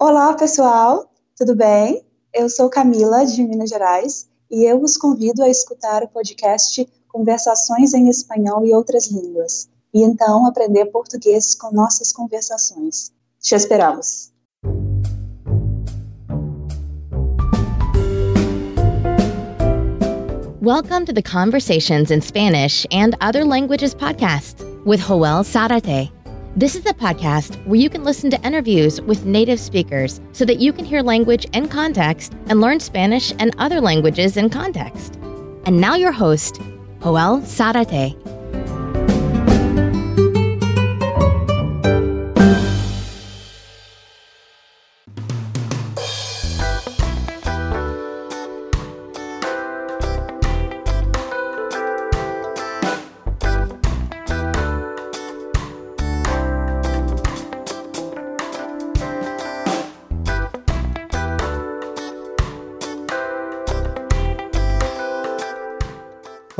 Olá, pessoal, tudo bem? Eu sou Camila, de Minas Gerais, e eu os convido a escutar o podcast Conversações em Espanhol e Outras Línguas, e então aprender português com nossas conversações. Te esperamos! Welcome to the Conversations in Spanish and Other Languages podcast with Joel Sarate. This is a podcast where you can listen to interviews with native speakers so that you can hear language in context and learn Spanish and other languages in context. And now, your host, Joel Sarate.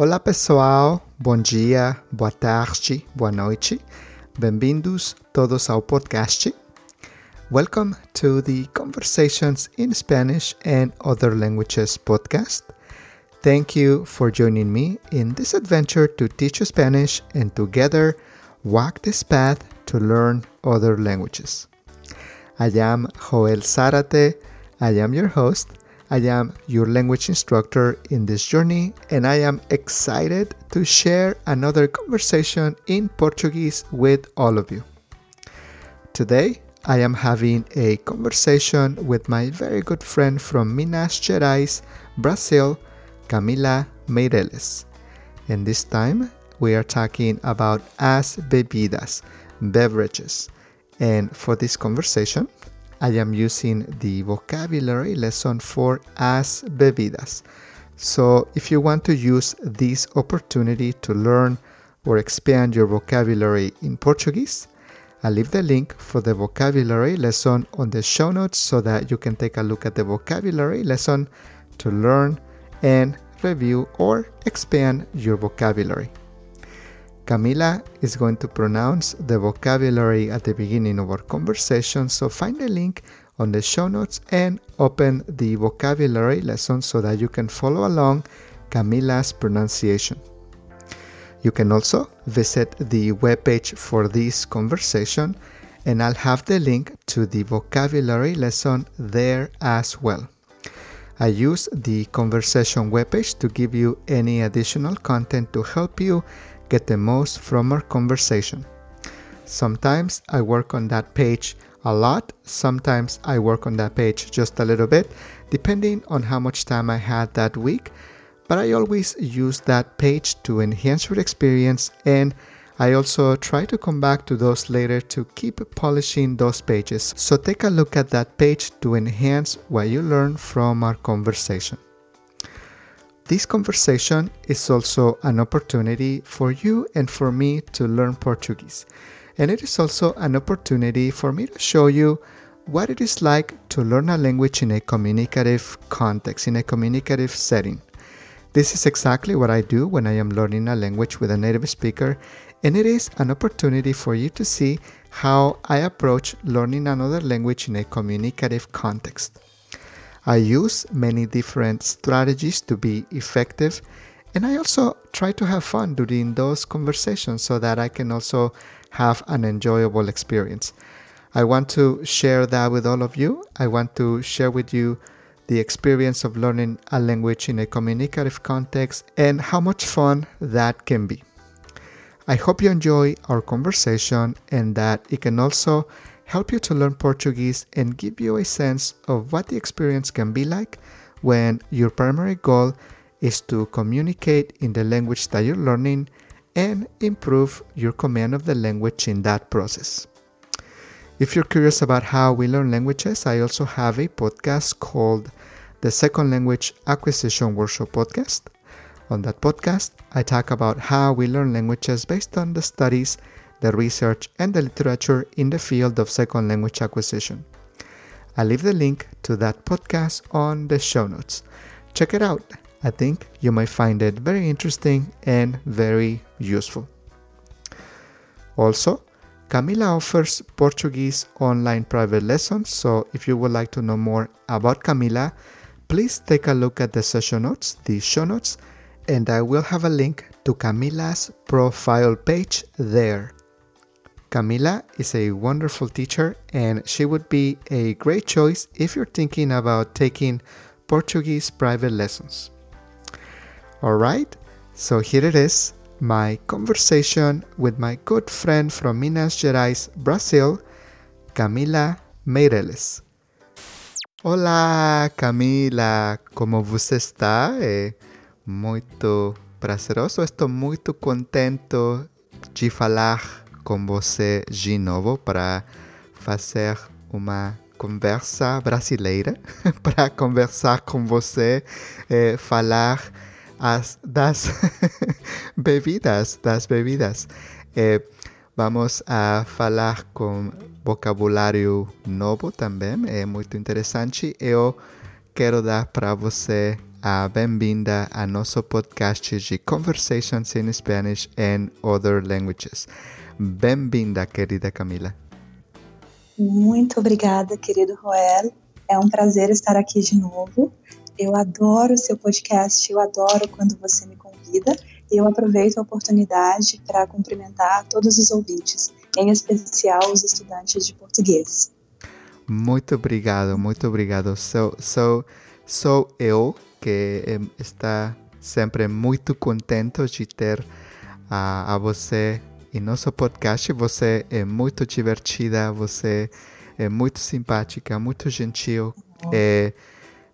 Olá pessoal, bom dia, boa tarde, boa noite. Bem-vindos todos ao podcast. Welcome to the Conversations in Spanish and Other Languages podcast. Thank you for joining me in this adventure to teach Spanish and together walk this path to learn other languages. I am Joel Zarate. I am your host I am your language instructor in this journey, and I am excited to share another conversation in Portuguese with all of you. Today, I am having a conversation with my very good friend from Minas Gerais, Brazil, Camila Meireles. And this time, we are talking about as bebidas, beverages. And for this conversation, I am using the vocabulary lesson for as bebidas. So, if you want to use this opportunity to learn or expand your vocabulary in Portuguese, I'll leave the link for the vocabulary lesson on the show notes so that you can take a look at the vocabulary lesson to learn and review or expand your vocabulary. Camila is going to pronounce the vocabulary at the beginning of our conversation, so find the link on the show notes and open the vocabulary lesson so that you can follow along Camila's pronunciation. You can also visit the webpage for this conversation, and I'll have the link to the vocabulary lesson there as well. I use the conversation webpage to give you any additional content to help you get the most from our conversation. Sometimes I work on that page a lot, sometimes I work on that page just a little bit, depending on how much time I had that week. But I always use that page to enhance your experience, and I also try to come back to those later to keep polishing those pages. So take a look at that page to enhance what you learn from our conversation. This conversation is also an opportunity for you and for me to learn Portuguese. And it is also an opportunity for me to show you what it is like to learn a language in a communicative context, in a communicative setting. This is exactly what I do when I am learning a language with a native speaker, and it is an opportunity for you to see how I approach learning another language in a communicative context. I use many different strategies to be effective, and I also try to have fun during those conversations so that I can also have an enjoyable experience. I want to share that with all of you. I want to share with you the experience of learning a language in a communicative context and how much fun that can be. I hope you enjoy our conversation and that it can also help you to learn Portuguese and give you a sense of what the experience can be like when your primary goal is to communicate in the language that you're learning and improve your command of the language in that process. If you're curious about how we learn languages, I also have a podcast called the Second Language Acquisition Workshop Podcast. On that podcast, I talk about how we learn languages based on the studies the research, and the literature in the field of second language acquisition. I'll leave the link to that podcast on the show notes. Check it out. I think you might find it very interesting and very useful. Also, Camila offers Portuguese online private lessons, so if you would like to know more about Camila, please take a look at the session notes, the show notes, and I will have a link to Camila's profile page there. Camila is a wonderful teacher and she would be a great choice if you're thinking about taking Portuguese private lessons. Alright, so here it is my conversation with my good friend from Minas Gerais, Brazil, Camila Meireles. Olá, Camila, como você está? É muito prazeroso, estou muito contente de falar com você de novo para fazer uma conversa brasileira, para conversar com você, é, falar as, das bebidas, das bebidas. Eh, vamos a falar com vocabulário novo também, é muito interessante. Eu quero dar para você a bem-vinda a nosso podcast de Conversations in Spanish and Other Languages. Bem-vinda, querida Camila. Muito obrigada, querido Roel. É um prazer estar aqui de novo. Eu adoro o seu podcast, eu adoro quando você me convida e eu aproveito a oportunidade para cumprimentar todos os ouvintes, em especial os estudantes de português. Muito obrigado, muito obrigado. Sou, sou, sou eu que está sempre muito contente de ter a, a você em nosso podcast. Você é muito divertida, você é muito simpática, muito gentil. É,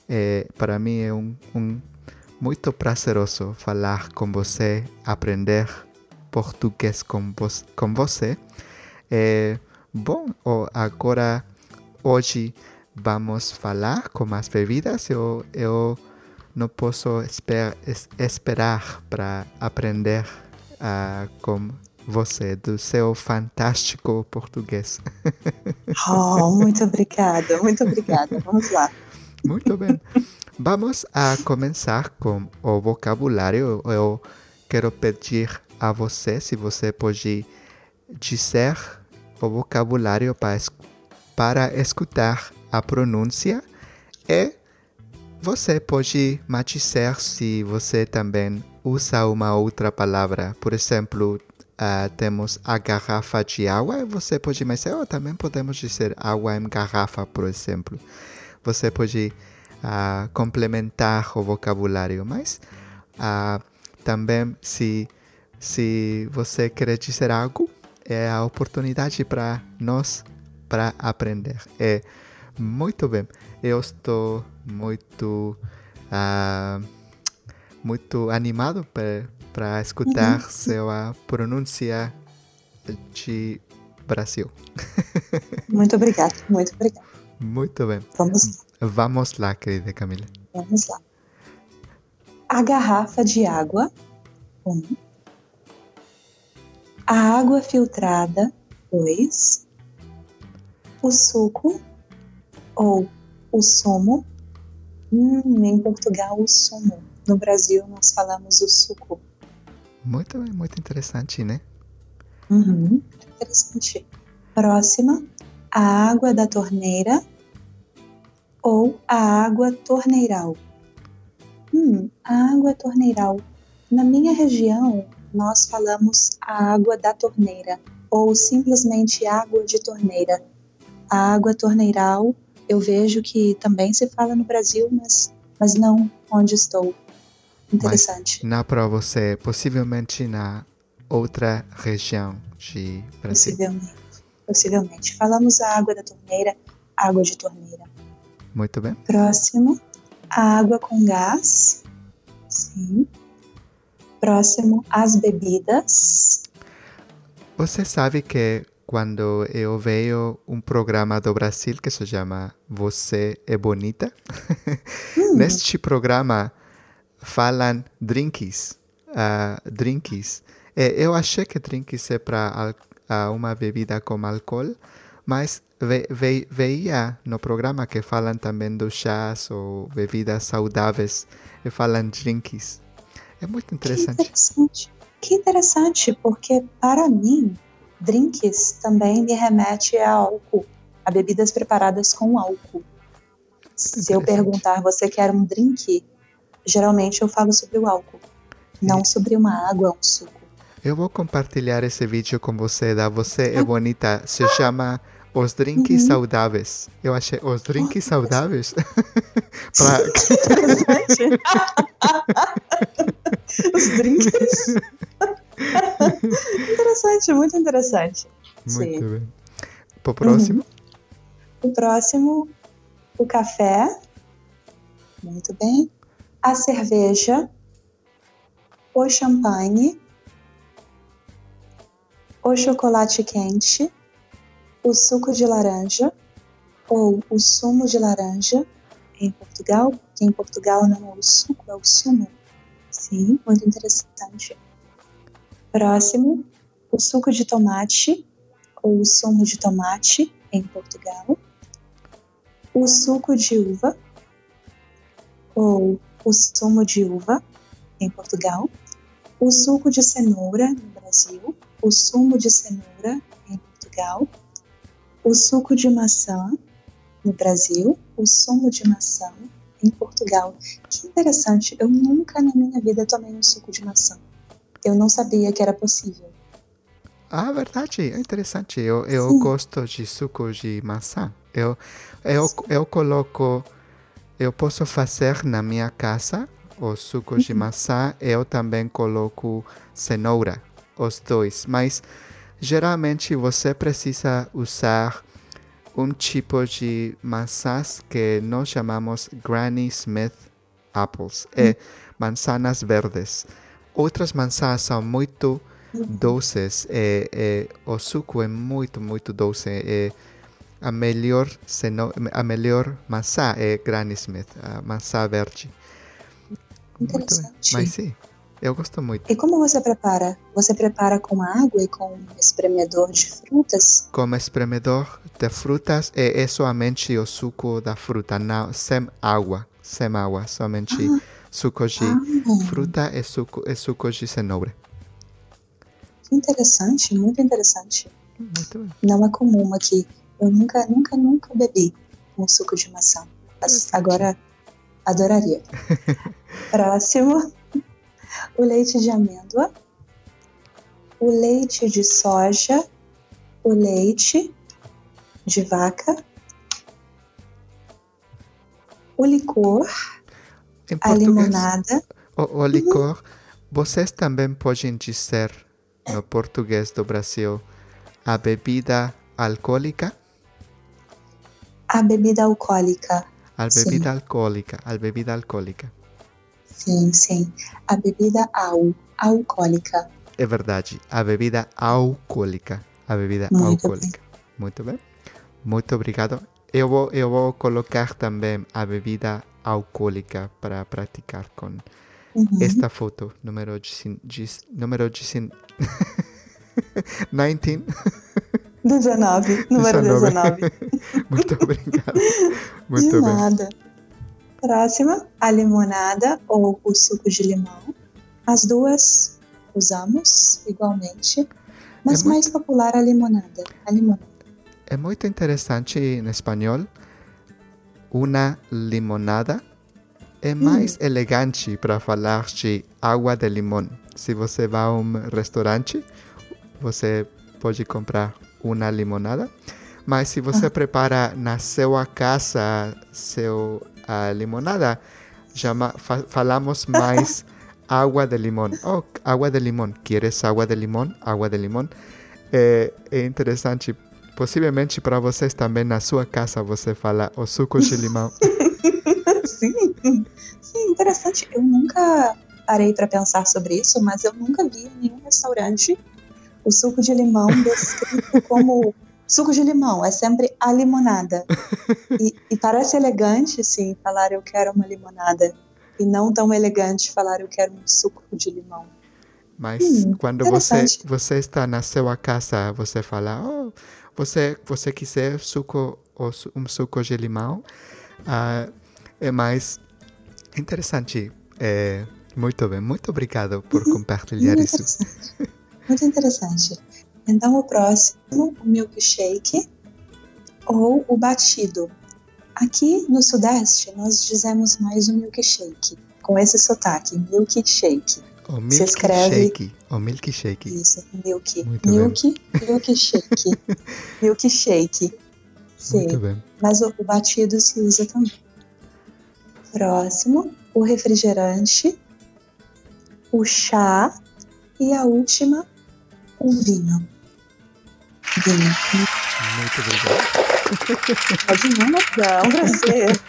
é, para mim é um, um muito prazeroso falar com você, aprender português com, vo com você. É, bom, agora hoje vamos falar com as bebidas. Eu, eu não posso esper, esperar para aprender uh, com você, do seu fantástico português. Oh, muito obrigada, muito obrigada. Vamos lá. Muito bem. Vamos a começar com o vocabulário. Eu quero pedir a você se você pode dizer o vocabulário para, para escutar a pronúncia e você pode matizar se você também usa uma outra palavra. Por exemplo, uh, temos a garrafa de água. Você pode mas oh, também podemos dizer água em garrafa, por exemplo você pode uh, complementar o vocabulário, mas uh, também se, se você quer dizer algo, é a oportunidade para nós para aprender. É muito bem. Eu estou muito muito animado para escutar uhum. sua pronúncia de Brasil. Muito obrigado, muito obrigado. Muito bem. Vamos. Vamos lá, querida Camila. Vamos lá. A garrafa de água. Um. A água filtrada. Dois. O suco ou o sumo. Hum, em Portugal, o sumo. No Brasil, nós falamos o suco. Muito muito interessante, né? Uhum, interessante. Próxima, a água da torneira ou a água torneiral. Hum, a água torneiral. Na minha região, nós falamos a água da torneira ou simplesmente água de torneira. A água torneiral eu vejo que também se fala no Brasil, mas, mas não onde estou. Interessante. Mas não para você, possivelmente na outra região de Brasil. Possivelmente possivelmente. Falamos a água da torneira, água de torneira. Muito bem. Próximo, a água com gás. Sim. Próximo, as bebidas. Você sabe que quando eu vejo um programa do Brasil que se chama Você é Bonita, hum. neste programa falam drinks. Uh, drinks. Eu achei que drinks é para a uma bebida com álcool, mas ve, ve, veia no programa que falam também dos chás ou bebidas saudáveis e falam drinks. É muito interessante. Que interessante, que interessante porque para mim drinks também me remete a álcool, a bebidas preparadas com álcool. Se eu perguntar, você quer um drink? Geralmente eu falo sobre o álcool, não sobre uma água um suco. Eu vou compartilhar esse vídeo com você, da Você é Bonita. Se chama Os Drinks uhum. Saudáveis. Eu achei Os Drinks Saudáveis. pra... Interessante. Os drinks. interessante, muito interessante. Muito Sim. bem. Para o próximo? Uhum. O próximo, o café. Muito bem. A cerveja. O champanhe o chocolate quente, o suco de laranja ou o sumo de laranja em Portugal, porque em Portugal não é o suco, é o sumo. Sim, muito interessante. Próximo, o suco de tomate ou o sumo de tomate em Portugal, o suco de uva ou o sumo de uva em Portugal, o suco de cenoura no Brasil o sumo de cenoura em Portugal, o suco de maçã no Brasil, o sumo de maçã em Portugal. Que interessante, eu nunca na minha vida tomei um suco de maçã. Eu não sabia que era possível. Ah, verdade, é interessante. Eu, eu gosto de suco de maçã. Eu, eu, eu coloco, eu posso fazer na minha casa o suco de uhum. maçã. Eu também coloco cenoura os dois, mas geralmente você precisa usar um tipo de maçãs que nós chamamos Granny Smith apples, é hum. manzanas verdes. Outras maçãs são muito doces, e, e, o suco é muito, muito doce. E a melhor, a melhor maçã é Granny Smith, a maçã verde. Interessante. Mas sim. Eu gosto muito. E como você prepara? Você prepara com água e com um espremedor de frutas? Com espremedor de frutas é, é somente o suco da fruta, não, sem água, sem água, somente ah. suco de ah. fruta e suco, e suco de cenoura. Interessante, muito interessante. Muito bem. Não é comum aqui. Eu nunca, nunca, nunca bebi um suco de maçã. Agora adoraria. Próximo o leite de amêndoa, o leite de soja, o leite de vaca, o licor, a limonada. O, o licor, uhum. vocês também podem dizer no português do Brasil a bebida alcoólica? A bebida alcoólica. A bebida sim. alcoólica, a bebida alcoólica. Sim, sim. A bebida al, alcoólica. É verdade. A bebida alcoólica. A bebida Muito alcoólica. Bem. Muito bem. Muito obrigado. Eu vou, eu vou colocar também a bebida alcoólica para praticar com uhum. esta foto, número, número 19. 19, número 19. Muito obrigado. Muito De bem. nada. Próxima, a limonada ou o suco de limão. As duas usamos igualmente, mas é mais muito... popular a limonada. A limonada. É muito interessante em espanhol. Uma limonada é mais hum. elegante para falar de água de limão. Se você vai a um restaurante, você pode comprar uma limonada. Mas se você prepara na sua casa seu a limonada, llama, fa, falamos mais agua de limón. Oh, agua de limón. ¿Quieres agua de limón? Agua de limón. É, é interessante. Possivelmente para vocês também na sua casa você fala o suco de limão. sim, sim, interessante. Eu nunca parei para pensar sobre isso, mas eu nunca vi em nenhum restaurante o suco de limão descrito como Suco de limão, é sempre a limonada. E, e, parece elegante, sim, falar eu quero uma limonada. E não tão elegante falar eu quero um suco de limão. Mas hum, quando você, você está na sua casa, você fala, oh, você, você quiser suco, um suco de limão, uh, é mais interessante. É, muito bem, muito obrigado por uhum, compartilhar muito isso. Muito interessante. Então, o próximo, o milkshake ou o batido. Aqui no Sudeste, nós dizemos mais o milkshake, com esse sotaque, milkshake. O Se escreve- milkshake. O milkshake. Isso, milk. Muito milk, milkshake. milkshake. Sim, Muito bem. mas o, o batido se usa também. Próximo, o refrigerante, o chá e a última, o vinho. Muito obrigado. Não, prazer.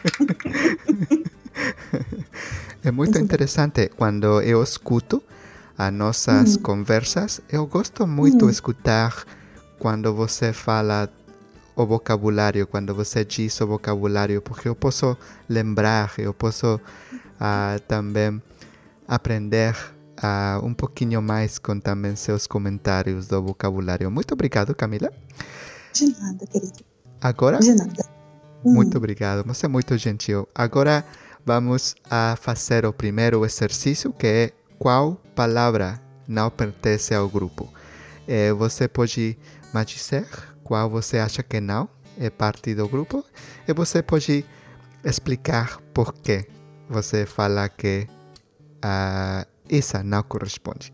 É muito interessante quando eu escuto as nossas Hum. conversas. Eu gosto muito Hum. de escutar quando você fala o vocabulário, quando você diz o vocabulário, porque eu posso lembrar, eu posso ah, também aprender ah, um pouquinho mais com também seus comentários do vocabulário. Muito obrigado, Camila. De nada, querido. Agora De nada. Hum, Muito obrigado, você é muito gentil. Agora vamos a fazer o primeiro exercício, que é qual palavra não pertence ao grupo. Eh, você pode me dizer qual você acha que não é parte do grupo e você pode explicar por que você fala que ah, essa não corresponde.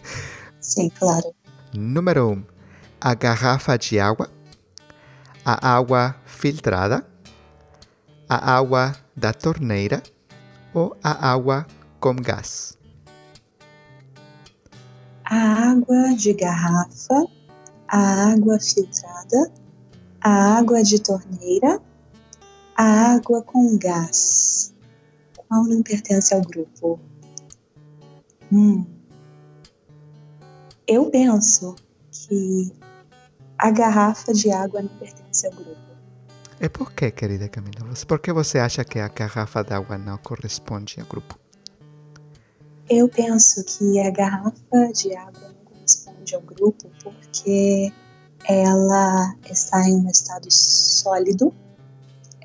Sim, claro. Número 1. Um, a garrafa de água, a água filtrada, a água da torneira ou a água com gás. A água de garrafa, a água filtrada, a água de torneira, a água com gás. Qual não pertence ao grupo? Hum. Eu penso que a garrafa de água não pertence ao grupo. E por que, querida Camila? Por que você acha que a garrafa d'água não corresponde ao grupo? Eu penso que a garrafa de água não corresponde ao grupo porque ela está em um estado sólido,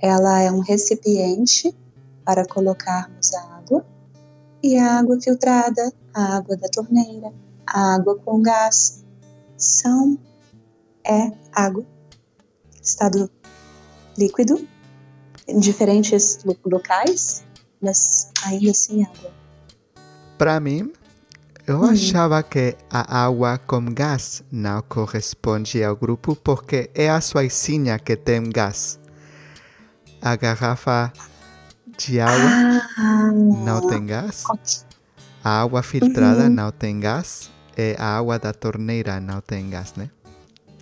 ela é um recipiente para colocarmos a água, e a água filtrada, a água da torneira, a água com gás são é água, estado líquido, em diferentes lo- locais, mas ainda assim água. Para mim, eu Hum. achava que a água com gás não corresponde ao grupo porque é a suazinha que tem gás. A garrafa de água Ah, não tem gás. A água filtrada Uhum. não tem gás. E a água da torneira não tem gás, né?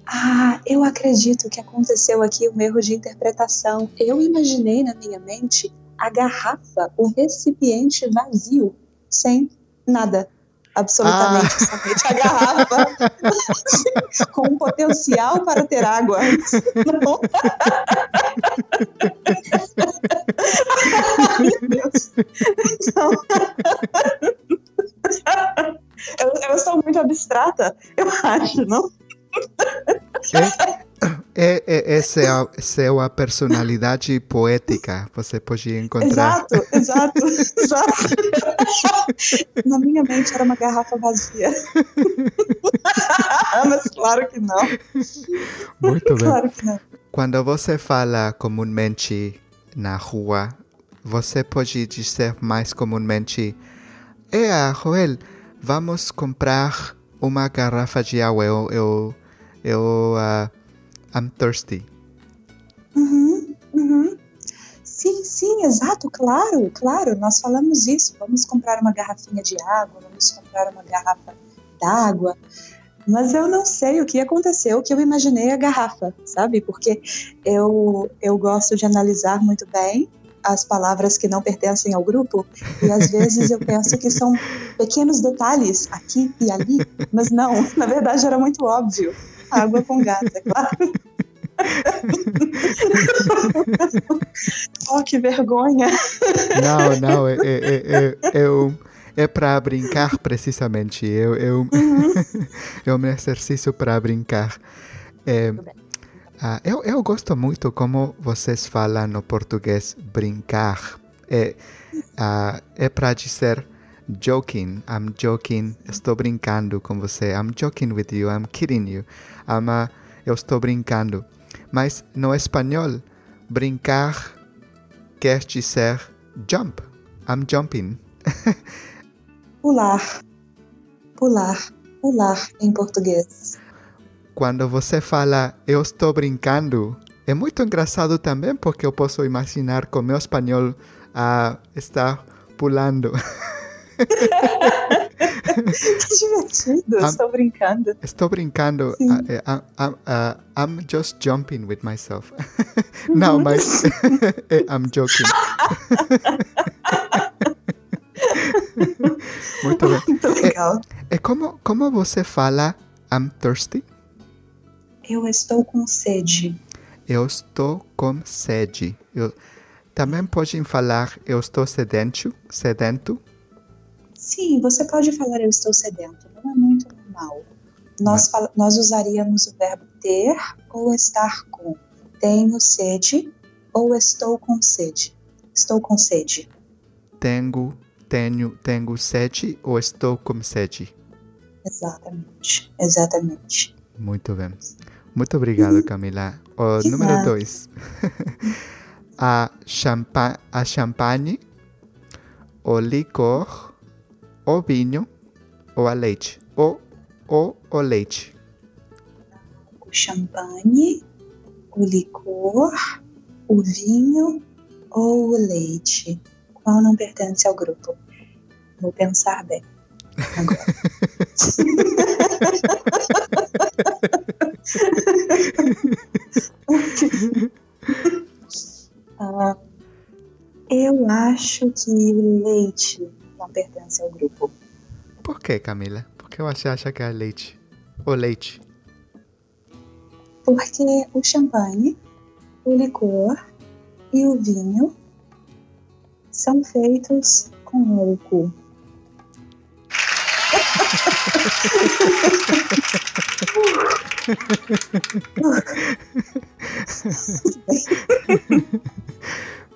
Ah, eu acredito que aconteceu aqui um erro de interpretação. Eu imaginei na minha mente a garrafa, o recipiente vazio, sem nada. Absolutamente, Ah. somente a garrafa com um potencial para ter água. Não. Ai, Deus. Então... Eu, eu sou muito abstrata, eu acho, não? É, é, essa é a sua personalidade poética. Você pode encontrar. Exato, exato, exato. Na minha mente era uma garrafa vazia. Mas claro que não. Muito bem. Claro que não. Quando você fala comumente na rua, você pode dizer mais comumente: É, Joel, vamos comprar uma garrafa de água. Eu, eu, eu uh, I'm thirsty. Uhum, uhum. Sim, sim, exato, claro, claro. Nós falamos isso. Vamos comprar uma garrafinha de água, vamos comprar uma garrafa d'água. Mas eu não sei o que aconteceu, que eu imaginei a garrafa, sabe? Porque eu, eu gosto de analisar muito bem as palavras que não pertencem ao grupo e às vezes eu penso que são pequenos detalhes aqui e ali, mas não, na verdade era muito óbvio. Água com gás, é claro. oh, que vergonha! Não, não, é, é, é, é, é, um- é para brincar precisamente. Eu, eu, é um exercício para brincar. É, ah, eu, eu gosto muito como vocês falam no português brincar. É, ah, é para dizer joking, I'm joking, estou brincando com você, I'm joking with you, I'm kidding you, I'm, uh, eu estou brincando. Mas no espanhol, brincar quer dizer jump, I'm jumping. pular, pular, pular em português. Quando você fala eu estou brincando, é muito engraçado também porque eu posso imaginar com meu espanhol a estar pulando. que divertido, I'm, estou brincando. Estou brincando. Uh, I'm, I'm, uh, I'm, just jumping with myself. Não, mas I'm joking. Muito bem. Muito legal. É, é como, como você fala I'm thirsty? Eu estou com sede. Eu estou com sede. Eu, também podem falar eu estou sedento, sedento. Sim, você pode falar eu estou sedento. Não é muito normal. Nós, nós usaríamos o verbo ter ou estar com. Tenho sede ou estou com sede. Estou com sede. Tenho, tenho, tenho sede ou estou com sede. Exatamente, exatamente. Muito bem. Muito obrigado, Camila. O número nada. dois. a, champa a champanhe, o licor, o vinho ou a leite. O, o, o leite. O champanhe, o licor, o vinho ou o leite. Qual não pertence ao grupo? Vou pensar bem. Agora. uh, eu acho que o leite não pertence ao grupo. Por que, Camila? Por que você acha que é leite? O leite? Porque o champanhe, o licor e o vinho são feitos com álcool.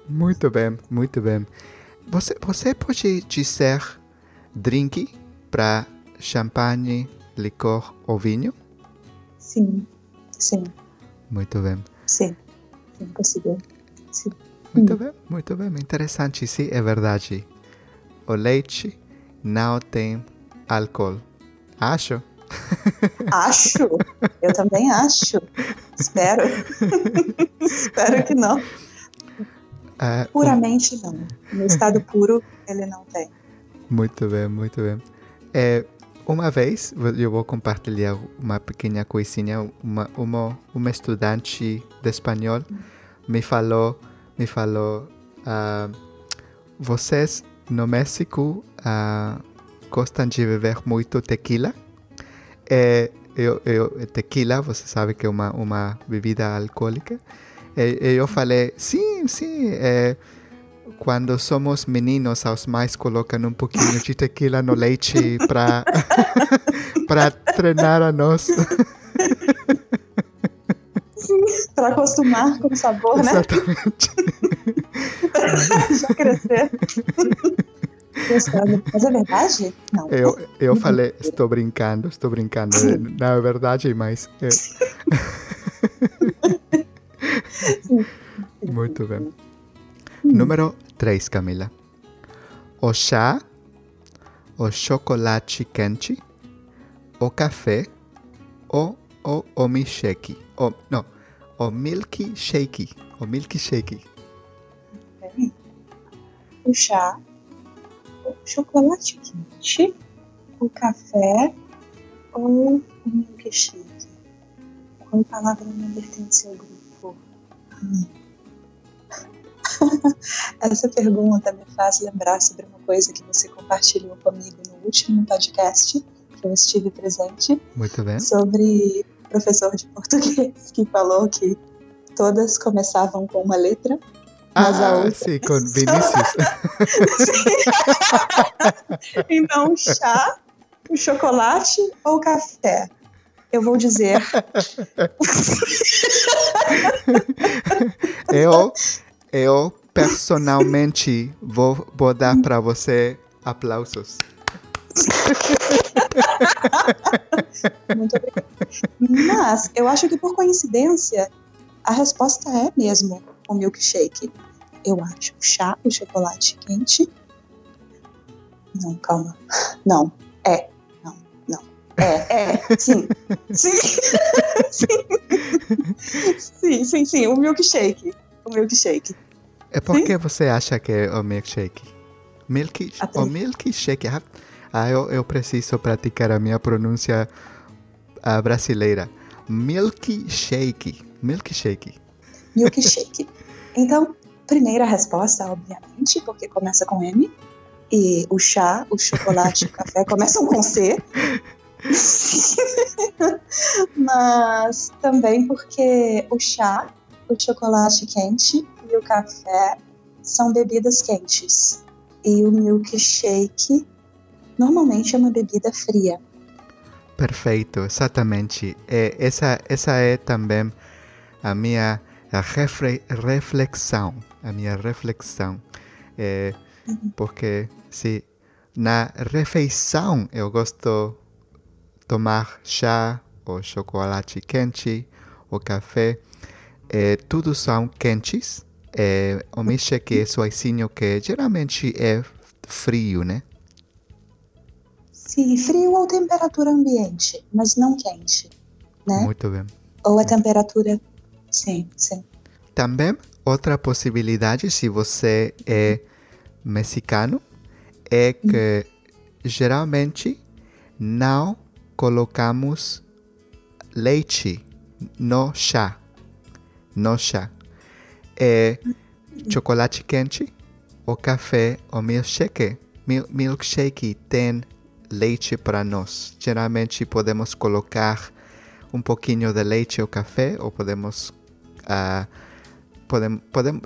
muito bem, muito bem. Você, você pode dizer drink para champanhe, licor ou vinho? Sim, sim. Muito bem. Sim, possível. Sim. Muito hum. bem, muito bem. Interessante, sim, é verdade. O leite não tem álcool. Acho. Acho. Eu também acho. Espero. Espero que não. Uh, Puramente um... não. No estado puro, ele não tem. Muito bem, muito bem. É, uma vez, eu vou compartilhar uma pequena coisinha. Uma, uma, uma estudante de espanhol me falou, me falou, uh, vocês no México uh, gostam de beber muito tequila. É, eu, eu, tequila, você sabe que é uma, uma bebida alcoólica. E, eu falei, sim, sim. É, quando somos meninos, os mais colocam um pouquinho de tequila no leite para para treinar a nós. para acostumar com o sabor, Exatamente. né? Exatamente. Já crescer. Mas é verdade? Não. Eu, eu falei, estou brincando, estou brincando. Não é verdade, mas. Muito bem. Número 3, Camila. O chá, o chocolate quente, o café ou o, milkshake. O, não, o milkshake. O milkshake. O chá, o chocolate quente, o café ou o milkshake? Qual palavra não pertence ao grupo? Essa pergunta me faz lembrar sobre uma coisa que você compartilhou comigo no último podcast que eu estive presente. Muito bem. Sobre o professor de português que falou que todas começavam com uma letra mas ah, a outra... sim, com Vinícius. então, chá, o chocolate ou café? Eu vou dizer. eu, eu personalmente vou, vou dar para você Aplausos. Muito obrigada. Mas eu acho que por coincidência a resposta é mesmo o milkshake. Eu acho o chá, o chocolate quente. Não, calma. Não, é. É, é, sim. Sim. sim. Sim, sim, sim. O milkshake. O milkshake. É por que você acha que é o milkshake? Milk, o milkshake. Ah, ah, eu, eu preciso praticar a minha pronúncia uh, brasileira. Milkshake. Milkshake. Milkshake. Então, primeira resposta, obviamente, porque começa com M. E o chá, o chocolate e o café começam com C. Mas também porque o chá, o chocolate quente e o café são bebidas quentes. E o milkshake normalmente é uma bebida fria. Perfeito, exatamente. É, essa, essa é também a minha a refre, reflexão. A minha reflexão. É, uhum. Porque se na refeição eu gosto tomar chá ou chocolate quente ou café, é, tudo são quentes. É, o milkshake é suazinho que geralmente é frio, né? Sim, frio ou temperatura ambiente, mas não quente, né? Muito bem. Ou a temperatura, sim, sim. Também outra possibilidade, se você é mexicano, é que geralmente não colocamos leite no chá. No chá. É chocolate quente, o café, o milkshake. Milkshake tem leite para nós. Geralmente podemos colocar um pouquinho de leite ou café, ou podemos, uh,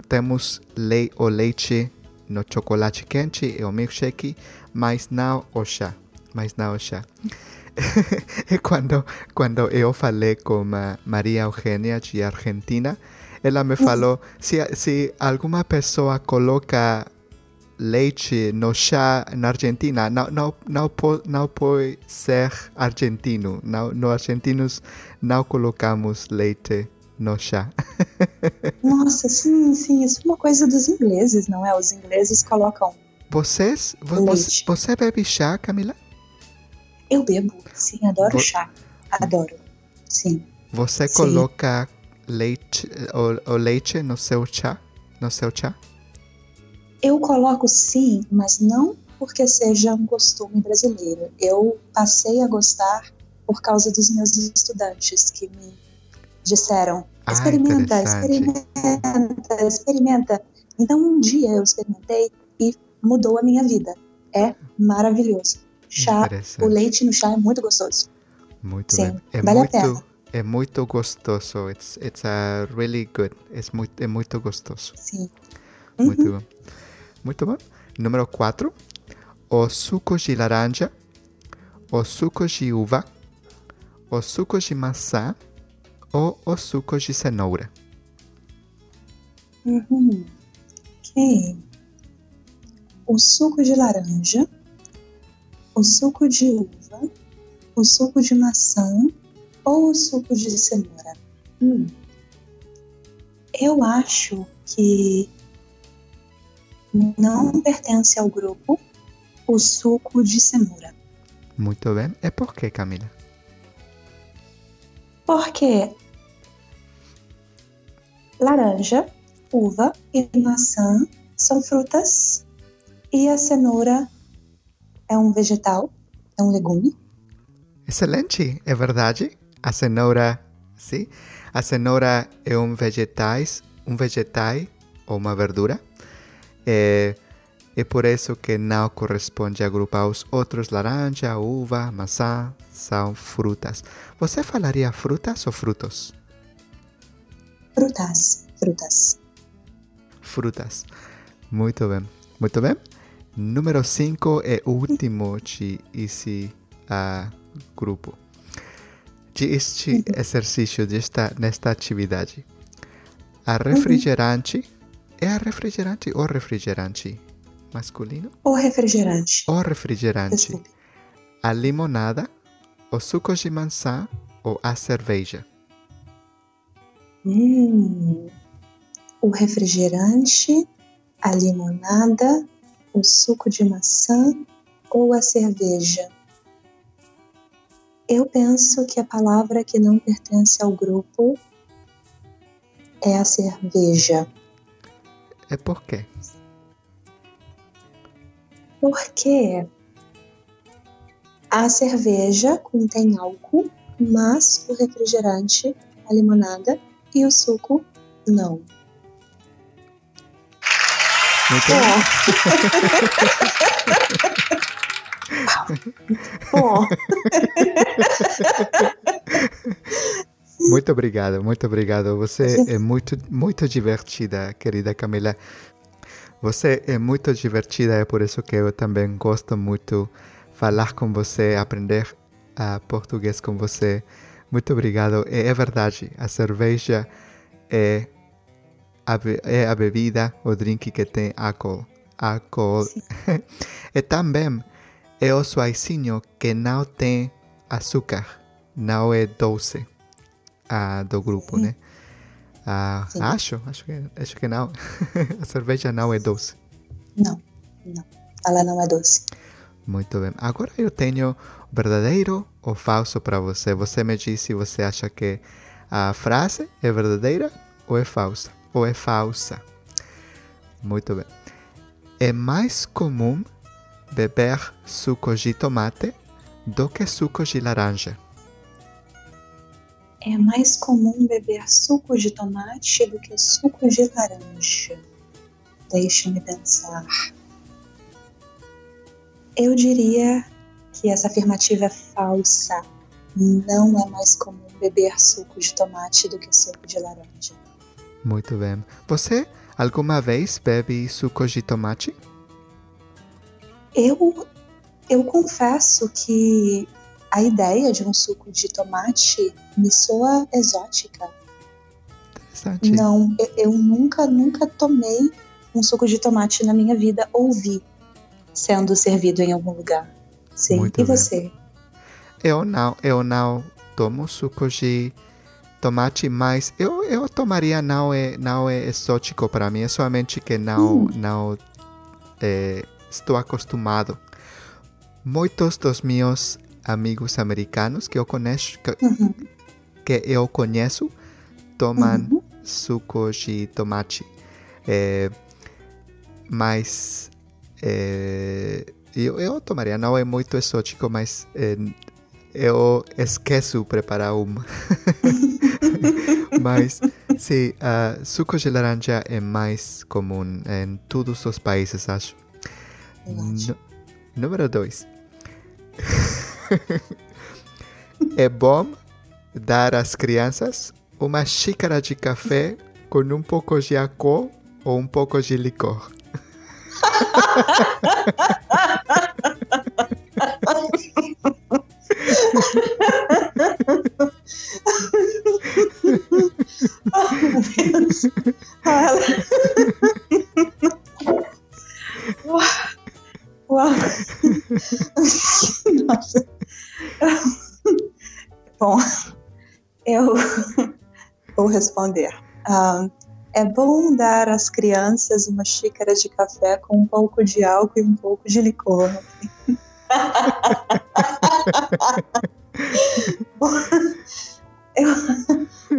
temos le, o leite no chocolate quente e o milkshake, mas não o chá. Mas não o chá. quando, quando eu falei com Maria Eugênia de Argentina, ela me falou, se, se alguma pessoa coloca leite no chá na Argentina não, não, não, po, não pode ser argentino. Não, no argentinos não colocamos leite no chá. Nossa, sim, sim. Isso é uma coisa dos ingleses, não é? Os ingleses colocam. Vocês, você, você bebe chá, Camila? Eu bebo, sim, adoro Vo chá. Adoro, sim. Você sim. coloca leite, o, o leite no seu chá? No seu chá? Eu coloco sim, mas não porque seja um costume brasileiro. Eu passei a gostar por causa dos meus estudantes que me disseram: ah, experimenta, experimenta, experimenta. Então um dia eu experimentei e mudou a minha vida. É maravilhoso. Chá, o leite no chá é muito gostoso. Muito Sim, bem. É vale muito, a pena. É muito gostoso. It's, it's a really good. É muito, é muito gostoso. Sim. Muito uhum. bom. Muito bom. Número 4. O suco de laranja, o suco de uva, o suco de maçã ou o suco de cenoura. Uhum. Ok. O suco de laranja, o suco de uva, o suco de maçã ou o suco de cenoura. Hum. Eu acho que não pertence ao grupo o suco de cenoura. Muito bem. É por que, Camila? Porque laranja, uva e maçã são frutas e a cenoura é um vegetal, é um legume. Excelente, é verdade. A cenoura, sim. A cenoura é um vegetais, um vegetal ou uma verdura é, é por isso que não corresponde agrupar os outros laranja, uva, maçã, são frutas. Você falaria frutas ou frutos? Frutas, frutas. Frutas. Muito bem, muito bem. Número 5 é o último de esse uh, grupo. De este exercício, desta, nesta atividade. A refrigerante é refrigerante ou refrigerante? masculino? O refrigerante. O refrigerante. Desculpe. A limonada, o suco de maçã ou a cerveja? Hum, o refrigerante, a limonada, o suco de maçã ou a cerveja? Eu penso que a palavra que não pertence ao grupo é a cerveja. É por quê? Porque a cerveja contém álcool, mas o refrigerante, a limonada e o suco não. Muito bem. Bom, Muito obrigado, muito obrigado. Você é muito, muito divertida, querida Camila. Você é muito divertida, é por isso que eu também gosto muito falar com você, aprender a português com você. Muito obrigado. E é verdade, a cerveja é a, be- é a bebida, o drink que tem álcool. Álcool. e também é o suazinho que não tem açúcar, não é doce ah, do grupo, Sim. né? Ah, acho, acho que, acho que não. a cerveja não é doce. não, não. Ela não é doce. Muito bem. Agora eu tenho verdadeiro ou falso para você. Você me diz se você acha que a frase é verdadeira ou é falsa. Ou é falsa. Muito bem. É mais comum beber suco de tomate do que suco de laranja. É mais comum beber suco de tomate do que suco de laranja. Deixa-me pensar. Eu diria que essa afirmativa é falsa. Não é mais comum beber suco de tomate do que suco de laranja. Muito bem. Você alguma vez bebe suco de tomate? Eu, eu confesso que a ideia de um suco de tomate me soa exótica. Interessante. Não, eu, eu nunca, nunca tomei um suco de tomate na minha vida ou vi sendo servido em algum lugar. Sim. Muito e bem. você? Eu não, eu não tomo suco de tomate, mas eu, eu tomaria não é não é exótico para mim, é somente que não não eh, estou acostumado. Muitos dos meus amigos americanos que eu conheço que, Uhum, que eu conheço tomam uhum. suco de tomate, Eh, mas eh, eu, eu tomaria, não é muito exótico, mas eh, eu esqueço preparar um. mas sim, ah, suco de laranja é mais comum em todos os países, acho. Número 2. é bom dar às crianças uma xícara de café com um pouco de álcool ou um pouco de licor. Uau. Uau. Nossa. Bom, eu vou responder. Ah, é bom dar às crianças uma xícara de café com um pouco de álcool e um pouco de licor. Eu,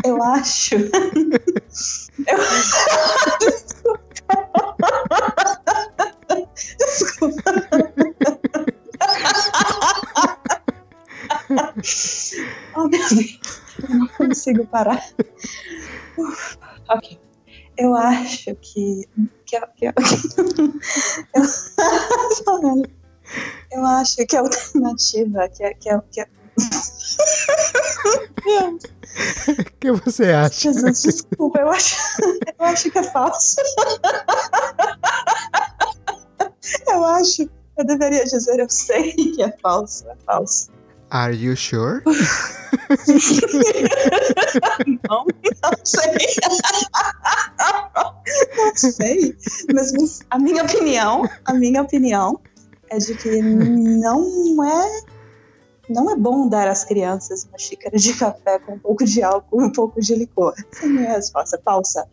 eu acho. Eu, desculpa. Oh, meu Deus. Eu não consigo parar. Uf, ok. Eu acho que. que, que eu, eu acho que a alternativa que é. Que é, que é O que você acha? Jesus, desculpa, eu acho, eu acho que é falso. Eu acho, eu deveria dizer, eu sei que é falso, é falso. Are you sure? não, não sei. não sei. Mas a minha opinião, a minha opinião é de que não é não é bom dar às crianças uma xícara de café com um pouco de álcool e um pouco de licor. Essa é a minha resposta. Falsa.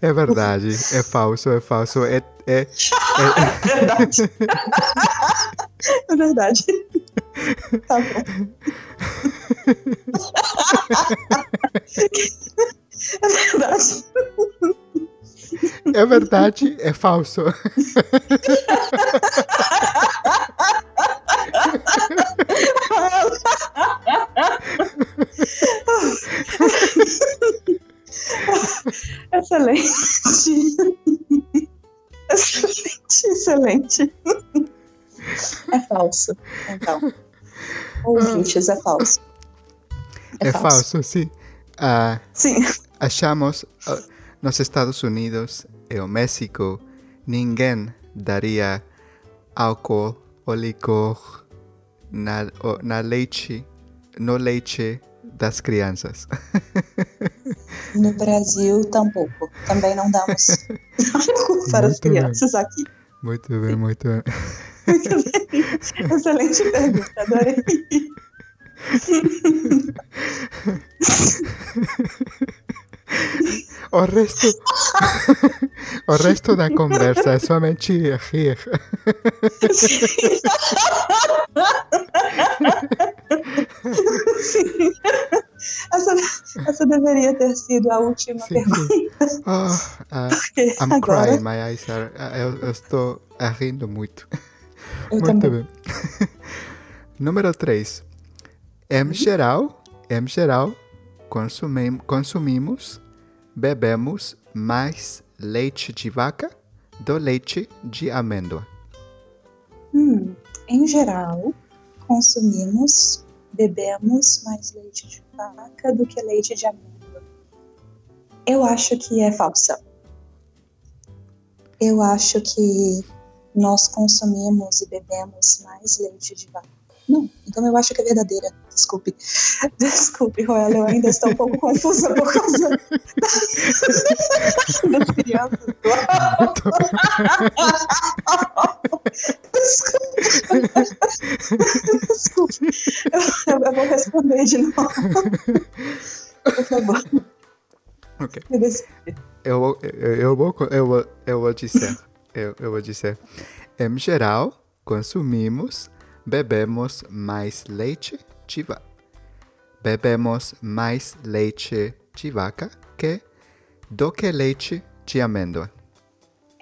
É verdade, é falso, é falso. É, é, é... é verdade. é verdade. Tá bom. É verdade. É verdade, é falso. excelente. Excelente, excelente. É falso, então. Ouvintes, é falso. É, é falso. falso, sim. Uh, sim. Achamos uh, nos Estados Unidos e o México ninguém daria álcool ou licor na, na leite, no leite das crianças. No Brasil, tampouco. Também não damos para as crianças bem. aqui. Muito bem, muito bem. Muito bem. Excelente pergunta, adorei. O resto, o resto da conversa é somente rir. Sim. Essa, essa deveria ter sido a última sim, pergunta. Sim. Oh, uh, I'm agora... crying, my eyes are. Uh, eu, eu, estou rindo muito. Eu muito também. bem. Número 3. Em geral, em geral, consumimos, bebemos mais leite de vaca do leite de amêndoa. Hum, em geral, consumimos, bebemos mais leite de vaca do que leite de amêndoa. Eu acho que é falsa. Eu acho que nós consumimos e bebemos mais leite de vaca. Não, então eu acho que é verdadeira. Desculpe. Desculpe, Roel, eu ainda estou um pouco confusa por causa das crianças. Desculpe. Desculpe. Eu, eu, vou responder de novo. Por favor. Ok. Eu, eu, eu, vou, eu, eu vou dizer. Eu, eu vou dizer. Em geral, consumimos, bebemos mais leite de vaca. Bebemos mais leite de vaca que do que leite de amêndoa.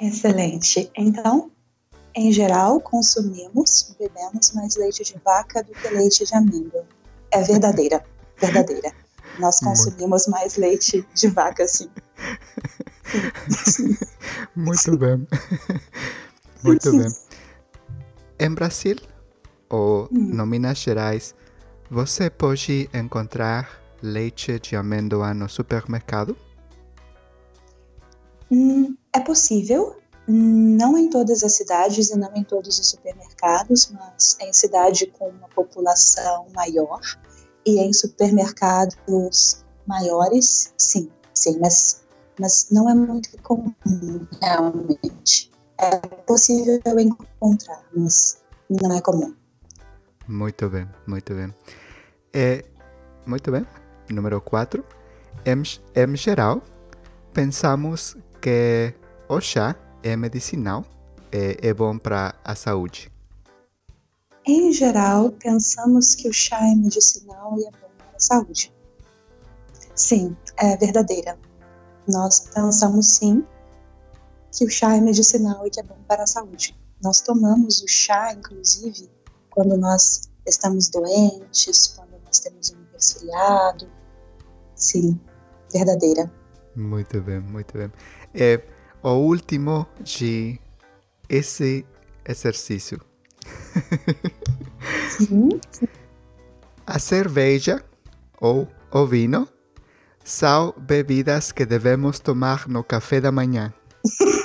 Excelente. Então, em geral, consumimos, bebemos mais leite de vaca do que leite de amêndoa. É verdadeira, verdadeira. Nós consumimos mais leite de vaca, sim. Muito bem. Muito bem. Em Brasil, ou hum. no Minas Gerais, você pode encontrar leite de amêndoa no supermercado? Hum, é possível. Não em todas as cidades e não em todos os supermercados, mas em cidade com uma população maior e em supermercados maiores, sim, sim, mas, mas não é muito comum realmente. É possível encontrar, mas não é comum. Muito bem, muito bem. É, muito bem. Número 4. Em, em geral, pensamos que o chá é medicinal, é, é bom para a saúde. Em geral, pensamos que o chá é medicinal e é bom para a saúde. Sim, é verdadeira. Nós pensamos sim que o chá é medicinal e que é bom para a saúde. Nós tomamos o chá, inclusive, quando nós estamos doentes, quando nós temos um resfriado. Sim, verdadeira. Muito bem, muito bem. É o último de esse exercício. Sim. A cerveja ou o vinho são bebidas que devemos tomar no café da manhã.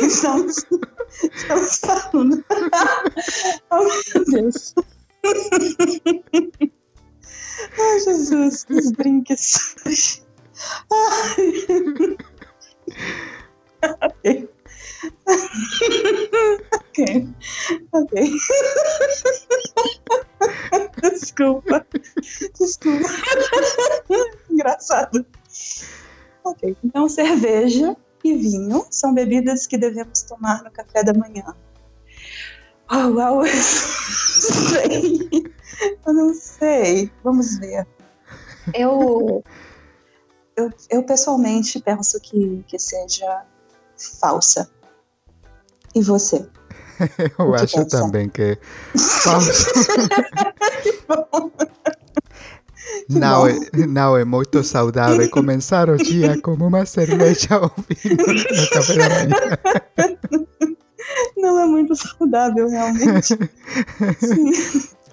Estamos, estamos falando. Oh, meu Deus. Ai, Jesus, os brinques. Ai. ok. Ok. Desculpa. Desculpa. Engraçado. Ok. Então, cerveja e vinho são bebidas que devemos tomar no café da manhã. Oh, uau, eu não sei. Eu não sei. Vamos ver. Eu, eu, eu pessoalmente penso que, que seja falsa. E você? Eu acho pensa? também que não, é, não é muito saudável começar o dia com uma cerveja ou vinho no café da manhã. Não é muito saudável, realmente. Sim.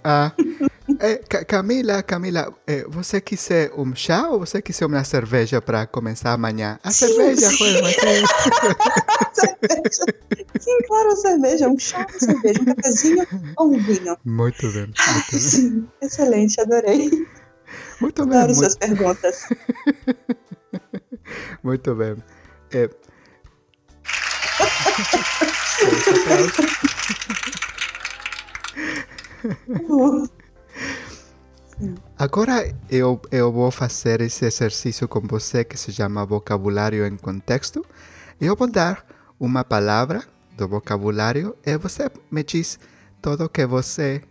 Ah, é, Camila, Camila, é, você quiser um chá ou você quiser uma cerveja para começar amanhã? A sim, cerveja, sim. foi, mas cerveja. Sim, claro, a cerveja, um chá, uma cerveja, um cafezinho ou um vinho. Muito bem. Muito bem. Sim, excelente, adorei. Muito bem. Adoro muito... suas perguntas. muito bem. É... Agora eu, eu vou fazer esse exercício com você que se chama vocabulário em contexto. Eu vou dar uma palavra do vocabulário e você me diz tudo o que você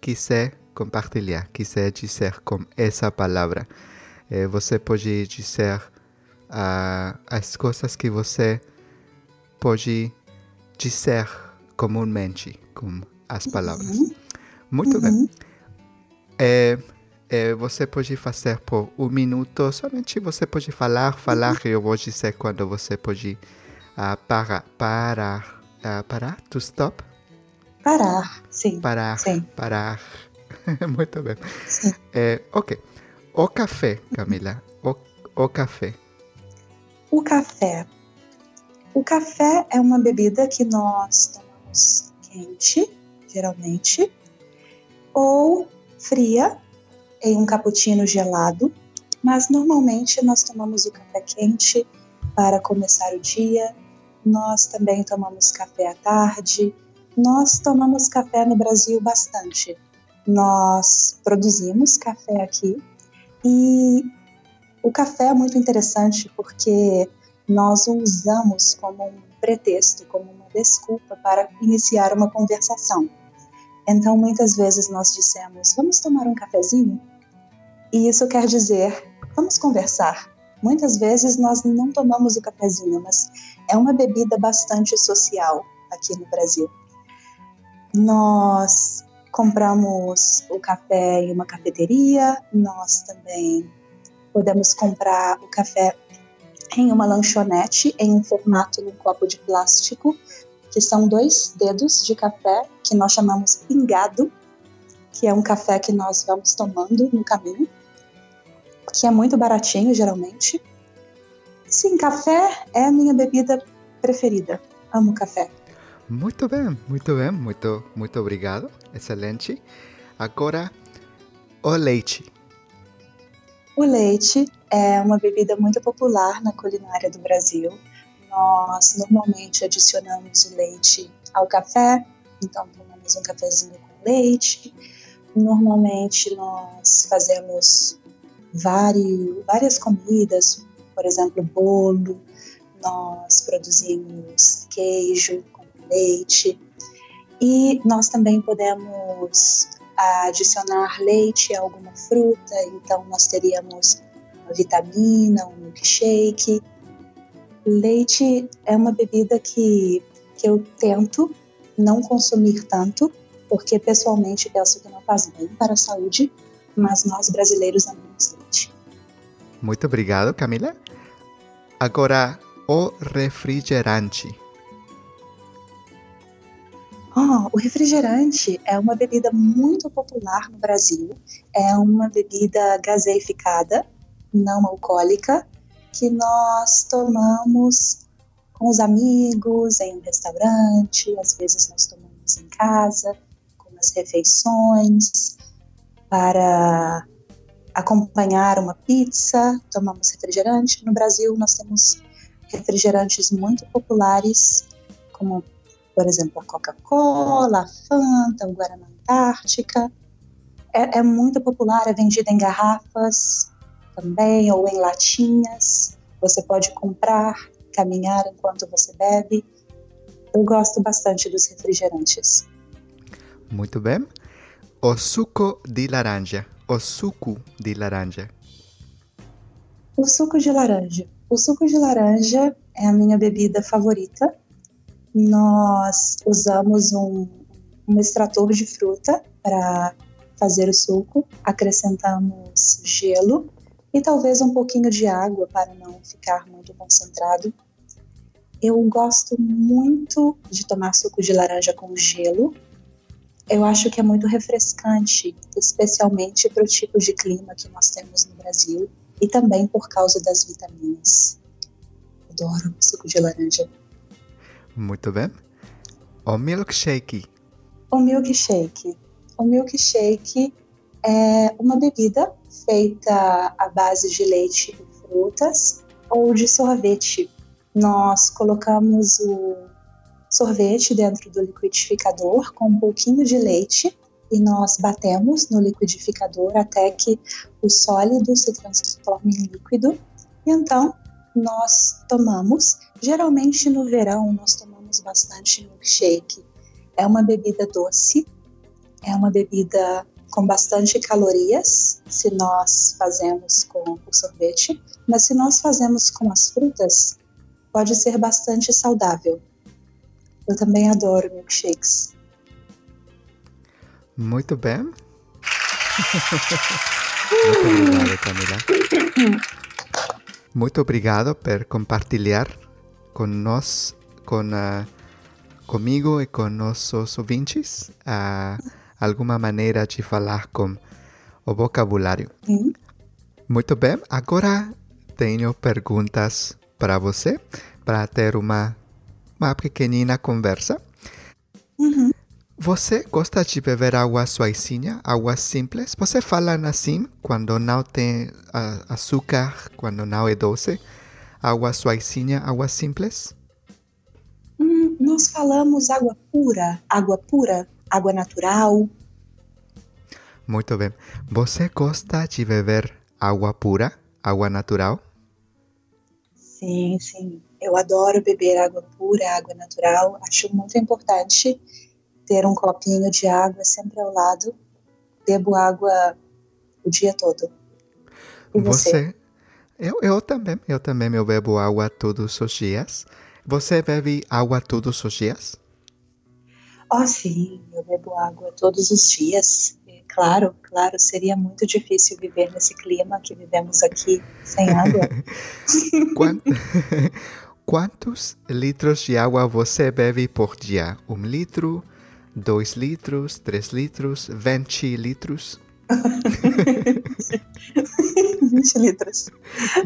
quiser compartilhar, quiser dizer com essa palavra. E você pode dizer uh, as coisas que você pode dizer comumente com as palavras. Uhum. Muito uhum. bem. É, é, você pode fazer por um minuto, somente você pode falar, falar, e eu vou dizer quando você pode uh, parar, parar, uh, parar, to stop? Parar, sim. Parar, sim. parar. Muito bem. Sim. É, ok. O café, Camila, o, o café. O café. O café é uma bebida que nós tomamos quente, geralmente, ou fria em um cappuccino gelado, mas normalmente nós tomamos o café quente para começar o dia. Nós também tomamos café à tarde. Nós tomamos café no Brasil bastante. Nós produzimos café aqui e o café é muito interessante porque nós o usamos como um pretexto, como uma desculpa para iniciar uma conversação. Então, muitas vezes nós dissemos: vamos tomar um cafezinho? E isso quer dizer: vamos conversar. Muitas vezes nós não tomamos o cafezinho, mas é uma bebida bastante social aqui no Brasil. Nós compramos o café em uma cafeteria, nós também podemos comprar o café em uma lanchonete em um formato num copo de plástico que são dois dedos de café que nós chamamos pingado, que é um café que nós vamos tomando no caminho, que é muito baratinho geralmente. Sim, café é a minha bebida preferida. Amo café. Muito bem, muito bem, muito, muito obrigado, excelente. Agora, o leite. O leite é uma bebida muito popular na culinária do Brasil nós normalmente adicionamos o leite ao café, então tomamos um cafezinho com leite. Normalmente nós fazemos vários, várias comidas, por exemplo, bolo, nós produzimos queijo com leite. E nós também podemos adicionar leite a alguma fruta, então nós teríamos uma vitamina, um milkshake Leite é uma bebida que, que eu tento não consumir tanto, porque pessoalmente penso que não faz bem para a saúde, mas nós brasileiros amamos leite. Muito obrigado, Camila. Agora, o refrigerante. Oh, o refrigerante é uma bebida muito popular no Brasil. É uma bebida gaseificada, não alcoólica, que nós tomamos com os amigos, em um restaurante, às vezes nós tomamos em casa, com as refeições, para acompanhar uma pizza, tomamos refrigerante. No Brasil, nós temos refrigerantes muito populares, como, por exemplo, a Coca-Cola, a Fanta, o Guaraná Antártica. É, é muito popular, é vendida em garrafas também, ou em latinhas. Você pode comprar, caminhar enquanto você bebe. Eu gosto bastante dos refrigerantes. Muito bem. O suco de laranja o suco de laranja? O suco de laranja. O suco de laranja é a minha bebida favorita. Nós usamos um, um extrator de fruta para fazer o suco, acrescentamos gelo e talvez um pouquinho de água para não ficar muito concentrado. Eu gosto muito de tomar suco de laranja com gelo, eu acho que é muito refrescante, especialmente para o tipo de clima que nós temos no Brasil e também por causa das vitaminas. Adoro suco de laranja. Muito bem. O milkshake. O milkshake. O milkshake é uma bebida feita à base de leite e frutas ou de sorvete. Nós colocamos o sorvete dentro do liquidificador com um pouquinho de leite e nós batemos no liquidificador até que o sólido se transforme em líquido. E então nós tomamos. Geralmente no verão nós tomamos bastante milkshake. É uma bebida doce, é uma bebida com bastante calorias, se nós fazemos com o sorvete, mas se nós fazemos com as frutas, pode ser bastante saudável. Eu também adoro milkshakes. Muito bem. Muito obrigado, Camila. Muito obrigado por compartilhar com nós, com, uh, comigo e com nossos ouvintes uh, alguma maneira de falar com o vocabulário. Sim. Muito bem, agora tenho perguntas para você, para ter uma uma pequenina conversa. Uhum. Você gosta de beber água suazinha, água simples? Você fala assim quando não tem açúcar, quando não é doce? Água suazinha, água simples? Hum, nós falamos água pura, água pura, água natural. Muito bem. Você gosta de beber água pura, água natural? Sim, sim. Eu adoro beber água pura, água natural. Acho muito importante ter um copinho de água sempre ao lado. Bebo água o dia todo. E você? você? Eu, eu também. Eu também eu bebo água todos os dias. Você bebe água todos os dias? Oh, sim. Eu bebo água todos os dias. Claro, claro, seria muito difícil viver nesse clima que vivemos aqui sem água. Quantos litros de água você bebe por dia? Um litro, dois litros, três litros, vinte litros? 20 litros.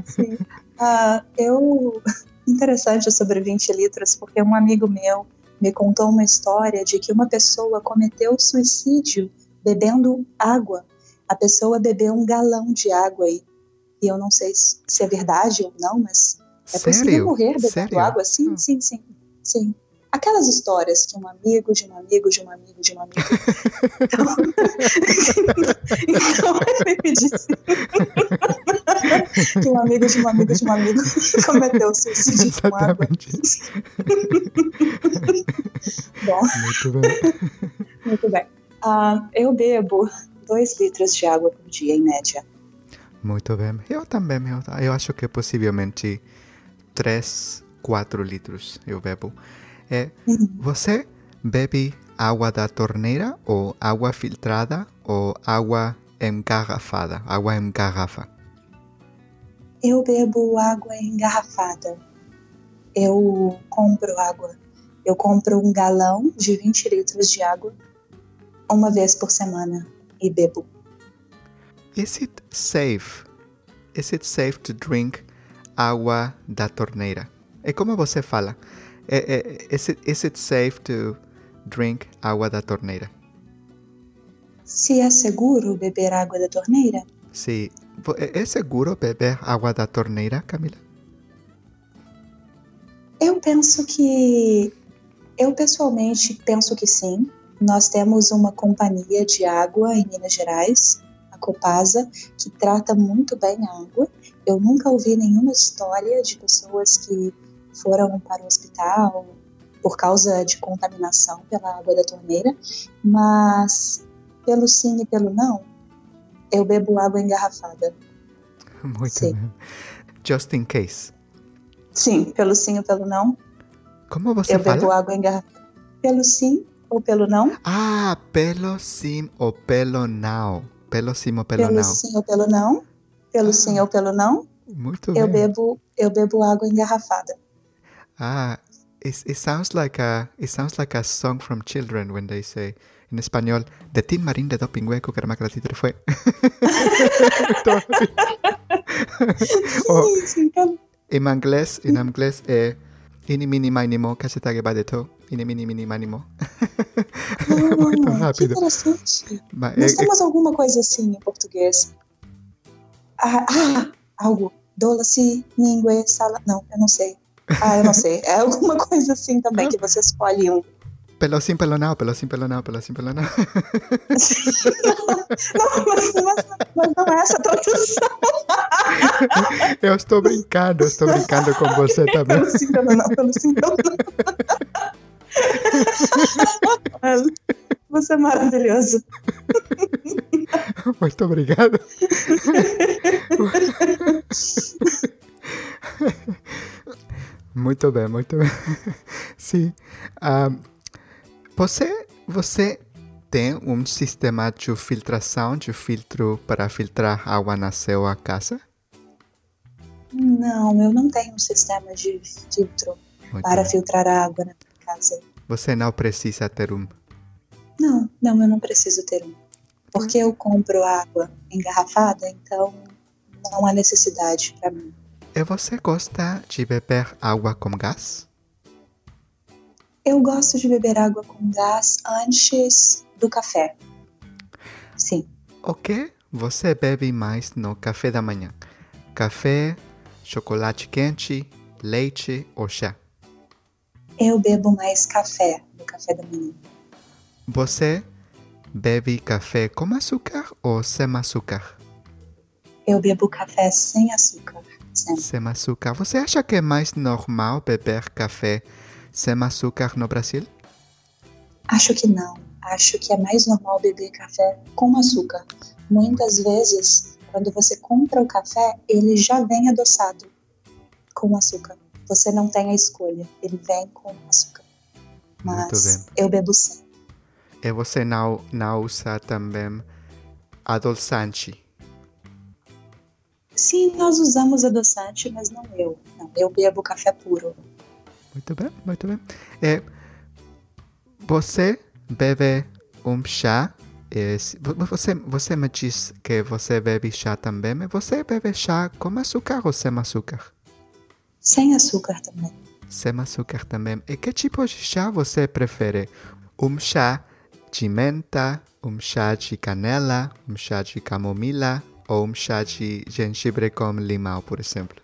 Sim. Uh, eu. Interessante sobre 20 litros, porque um amigo meu me contou uma história de que uma pessoa cometeu suicídio bebendo água. A pessoa bebeu um galão de água aí. E eu não sei se é verdade ou não, mas é Sério? possível morrer bebendo Sério? água? Sim, hum. sim, sim, sim. Aquelas histórias que um amigo de um amigo de um amigo de um amigo. então, então ele me disse que um amigo de um amigo de um amigo cometeu suicídio Exatamente. com água. Bom. Muito bem. Muito bem. Uh, eu bebo 2 litros de água por dia, em média. Muito bem. Eu também. Eu, eu acho que possivelmente 3, 4 litros eu bebo. É, uhum. Você bebe água da torneira ou água filtrada ou água engarrafada? Água em garrafa? Eu bebo água engarrafada. Eu compro água. Eu compro um galão de 20 litros de água uma vez por semana e bebo. Is it safe? Is it safe to drink água da torneira? E como você fala? É, é, is, it, is it safe to drink água da torneira? Se é seguro beber água da torneira? Sim. É, seguro beber água da torneira, Camila? Eu penso que. Eu pessoalmente penso que sim. Nós temos uma companhia de água em Minas Gerais, a Copasa, que trata muito bem a água. Eu nunca ouvi nenhuma história de pessoas que foram para o hospital por causa de contaminação pela água da torneira, mas pelo sim e pelo não, eu bebo água engarrafada. Muito sim. bem. Just in case. Sim, pelo sim ou pelo não. Como você eu fala? Eu bebo água engarrafada. Pelo sim ou pelo não. Ah, pelo sim ou pelo não. Pelo sim ou pelo, pelo não. Pelo sim ou pelo não. Pelo ah, sim ou pelo não. Muito eu bem. Bebo, eu bebo água engarrafada. Ah, it, it sounds like a it sounds like a song from children when they say en español de Tim Marín de Dopingüeco que era que fue. o, en inglés, en inglés eh, ini mini mínimo casi te va de todo. Ini mini mini mínimo. Muito rápido. Que interessante. Mas, Nós é, temos alguma coisa assim em português. Ah, ah algo. Doce, mingue, sala. Não, eu não sei. Ah, eu não sei. É alguma coisa assim também, que você escolhe um. Pelo sim, pelo não, pelo sim, pelo não, pelo sim, pelo não. não, mas, mas, mas não é essa a tradução. Eu estou brincando, eu estou brincando com você também. Pelo sim, pelo não, pelo sim, pelo não. Você é maravilhoso. Muito obrigado. Muito bem, muito bem. Sim. Um, você, você tem um sistema de filtração, de filtro para filtrar água na sua casa? Não, eu não tenho um sistema de filtro muito para bem. filtrar a água na minha casa. Você não precisa ter um? Não, não, eu não preciso ter um. Porque eu compro água engarrafada, então não há necessidade para mim. E você gosta de beber água com gás? Eu gosto de beber água com gás antes do café. Sim. O que você bebe mais no café da manhã? Café, chocolate quente, leite ou chá? Eu bebo mais café no café da manhã. Você bebe café com açúcar ou sem açúcar? Eu bebo café sem açúcar. Sempre. Sem açúcar. Você acha que é mais normal beber café sem açúcar no Brasil? Acho que não. Acho que é mais normal beber café com açúcar. Muitas vezes, quando você compra o café, ele já vem adoçado com açúcar. Você não tem a escolha, ele vem com açúcar. Mas eu bebo sem. E você não, não usa também adoçante? Sim, nós usamos adoçante, mas não eu. Não, eu bebo café puro. Muito bem, muito bem. É, você bebe um chá? É, você, você me diz que você bebe chá também, mas você bebe chá com açúcar ou sem açúcar? Sem açúcar também. Sem açúcar também. E que tipo de chá você prefere? Um chá de menta, um chá de canela, um chá de camomila ou um chá de gengibre com limão, por exemplo?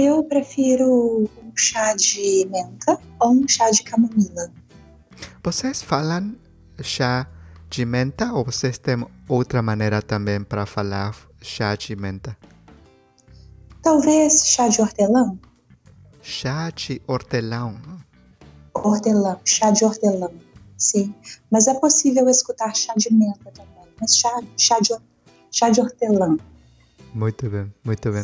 Eu prefiro um chá de menta ou um chá de camomila. Vocês falam chá de menta ou vocês têm outra maneira também para falar chá de menta? Talvez chá de hortelã. Chá de hortelã. Hortelã, chá de hortelã, sim. Mas é possível escutar chá de menta também. Mas chá, chá, de, chá de hortelã. Muito bem, muito bem.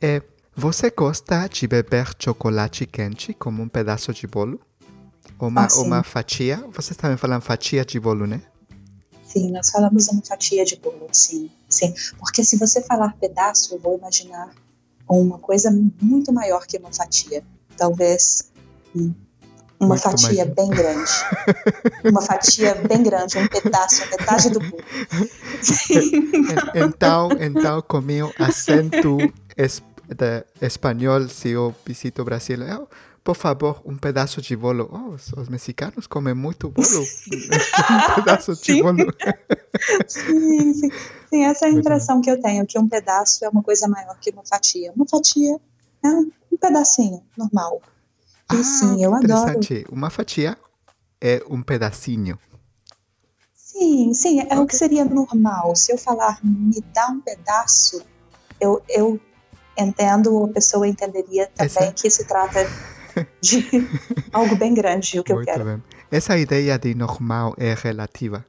É, você gosta de beber chocolate quente como um pedaço de bolo? Uma, ah, uma fatia? Vocês também falam fatia de bolo, né? Sim, nós falamos uma fatia de bolo, sim, sim. Porque se você falar pedaço, eu vou imaginar uma coisa muito maior que uma fatia. Talvez hum, uma muito fatia mais... bem grande. uma fatia bem grande, um pedaço, metade do bolo. então, então, com meu acento de espanhol, se eu visito Brasil, oh, por favor, um pedaço de bolo. Oh, os mexicanos comem muito bolo. um pedaço de bolo. sim, sim. Sim, essa é a impressão que eu tenho, que um pedaço é uma coisa maior que uma fatia. Uma fatia é um pedacinho normal. E ah, sim, eu adoro. Uma fatia é um pedacinho. Sim, sim, é okay. o que seria normal. Se eu falar me dá um pedaço, eu, eu entendo, a pessoa entenderia também Essa... que se trata de algo bem grande, o que Muito eu quero. Bem. Essa ideia de normal é relativa.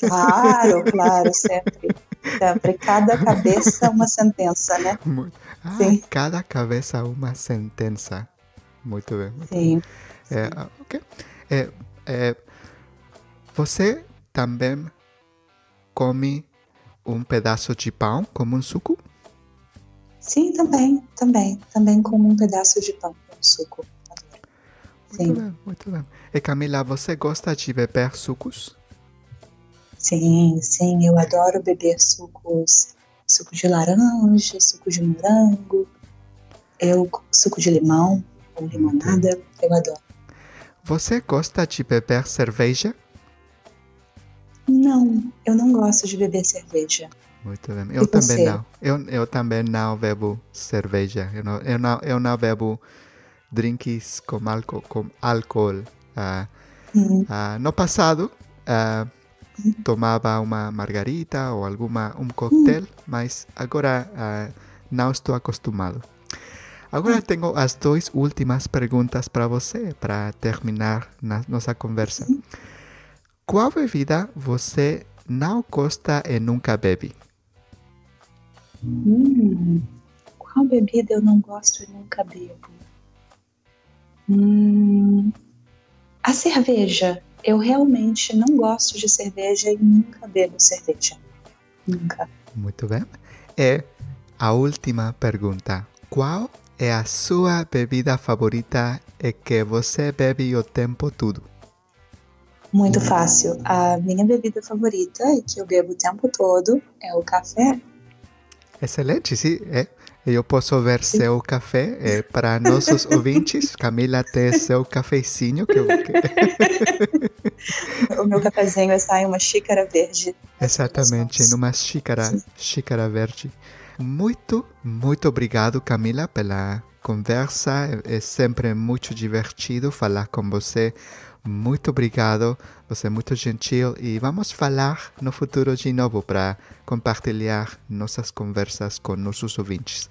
Claro, claro, sempre. Sempre. Cada cabeça uma sentença, né? Ah, Sim. Cada cabeça uma sentença. Muito bem. Muito Sim. Bem. É, okay. é, é, você também come um pedaço de pão como um suco? Sim, também, também. Também como um pedaço de pão como suco. Sim. Muito bem, muito bem. E Camila, você gosta de beber sucos? Sim, sim, eu adoro beber sucos, suco de laranja, suco de morango, eu suco de limão ou limonada, eu adoro. Você gosta de beber cerveja? Não, eu não gosto de beber cerveja. Muito bem. Eu e também você? não. Eu, eu também não bebo cerveja. Eu não, eu não, eu não bebo drinks com álcool. Com álcool. Uh, uhum. uh, no passado, uh, tomava uma margarita ou alguma um coquetel, mas agora não estou acostumado. Agora tenho as duas últimas perguntas para você, para terminar na nossa conversa. Qual bebida você não gosta e nunca bebe? Hum, qual bebida eu não gosto e nunca bebo? Hum, a cerveja. Eu realmente não gosto de cerveja e nunca bebo cerveja. Nunca. Muito bem. E a última pergunta. Qual é a sua bebida favorita e que você bebe o tempo todo? Muito fácil. A minha bebida favorita e que eu bebo o tempo todo é o café. Excelente, sim. É. Eu posso ver seu café é, para nossos ouvintes. Camila tem seu cafezinho. Que, que... o meu cafezinho está em uma xícara verde. Exatamente, numa xícara, xícara verde. Muito, muito obrigado, Camila, pela conversa. É sempre muito divertido falar com você. Muito obrigado, você é muito gentil e vamos falar no futuro de novo para compartilhar nossas conversas com nossos ouvintes.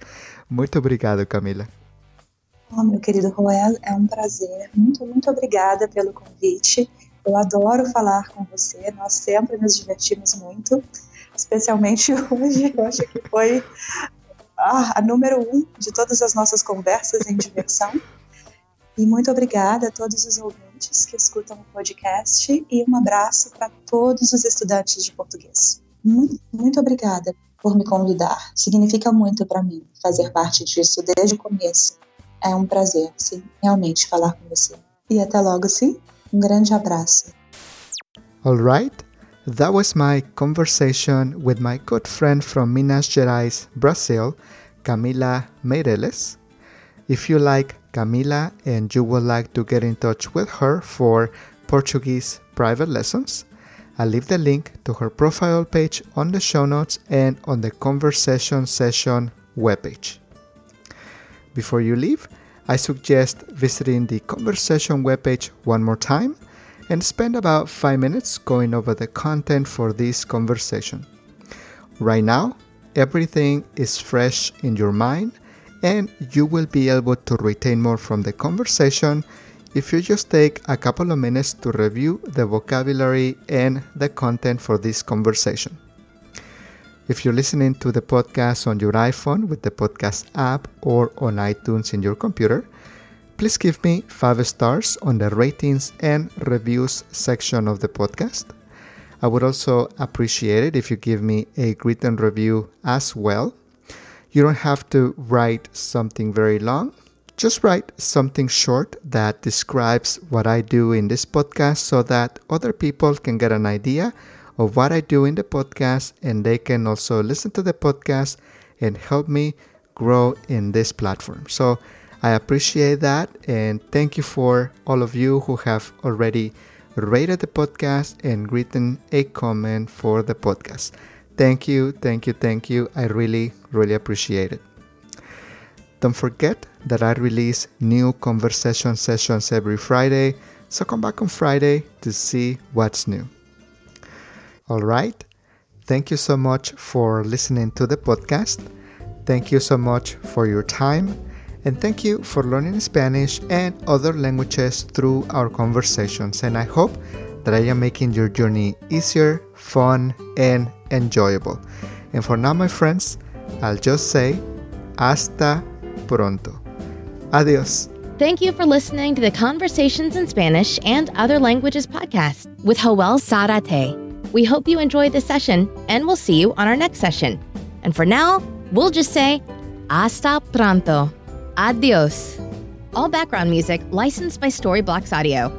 Muito obrigado, Camila. Oh, meu querido Roel, é um prazer. Muito, muito obrigada pelo convite. Eu adoro falar com você. Nós sempre nos divertimos muito, especialmente hoje. Eu acho que foi a, a número um de todas as nossas conversas em diversão. E muito obrigada a todos os ouvintes que escutam o podcast e um abraço para todos os estudantes de português. Muito, muito obrigada por me convidar. Significa muito para mim fazer parte disso desde o começo. É um prazer, sim, realmente falar com você. E até logo, sim. Um grande abraço. All right. That was my conversation with my good friend from Minas Gerais, Brazil, Camila Meireles. If you like Camila and you would like to get in touch with her for Portuguese private lessons, I'll leave the link to her profile page on the show notes and on the conversation session webpage. Before you leave, I suggest visiting the conversation webpage one more time and spend about 5 minutes going over the content for this conversation. Right now, everything is fresh in your mind and you will be able to retain more from the conversation if you just take a couple of minutes to review the vocabulary and the content for this conversation. If you're listening to the podcast on your iPhone with the podcast app or on iTunes in your computer, please give me five stars on the ratings and reviews section of the podcast. I would also appreciate it if you give me a written review as well you don't have to write something very long. Just write something short that describes what I do in this podcast so that other people can get an idea of what I do in the podcast and they can also listen to the podcast and help me grow in this platform. So I appreciate that and thank you for all of you who have already rated the podcast and written a comment for the podcast. Thank you, thank you, thank you. I really, really appreciate it. Don't forget that I release new conversation sessions every Friday, so come back on Friday to see what's new. All right. Thank you so much for listening to the podcast. Thank you so much for your time. And thank you for learning Spanish and other languages through our conversations. And I hope that I am making your journey easier, fun, and enjoyable. And for now, my friends, I'll just say hasta pronto. Adios. Thank you for listening to the Conversations in Spanish and Other Languages podcast with Joel Sarate. We hope you enjoyed this session and we'll see you on our next session. And for now, we'll just say hasta pronto. Adios. All background music licensed by Storyblocks Audio.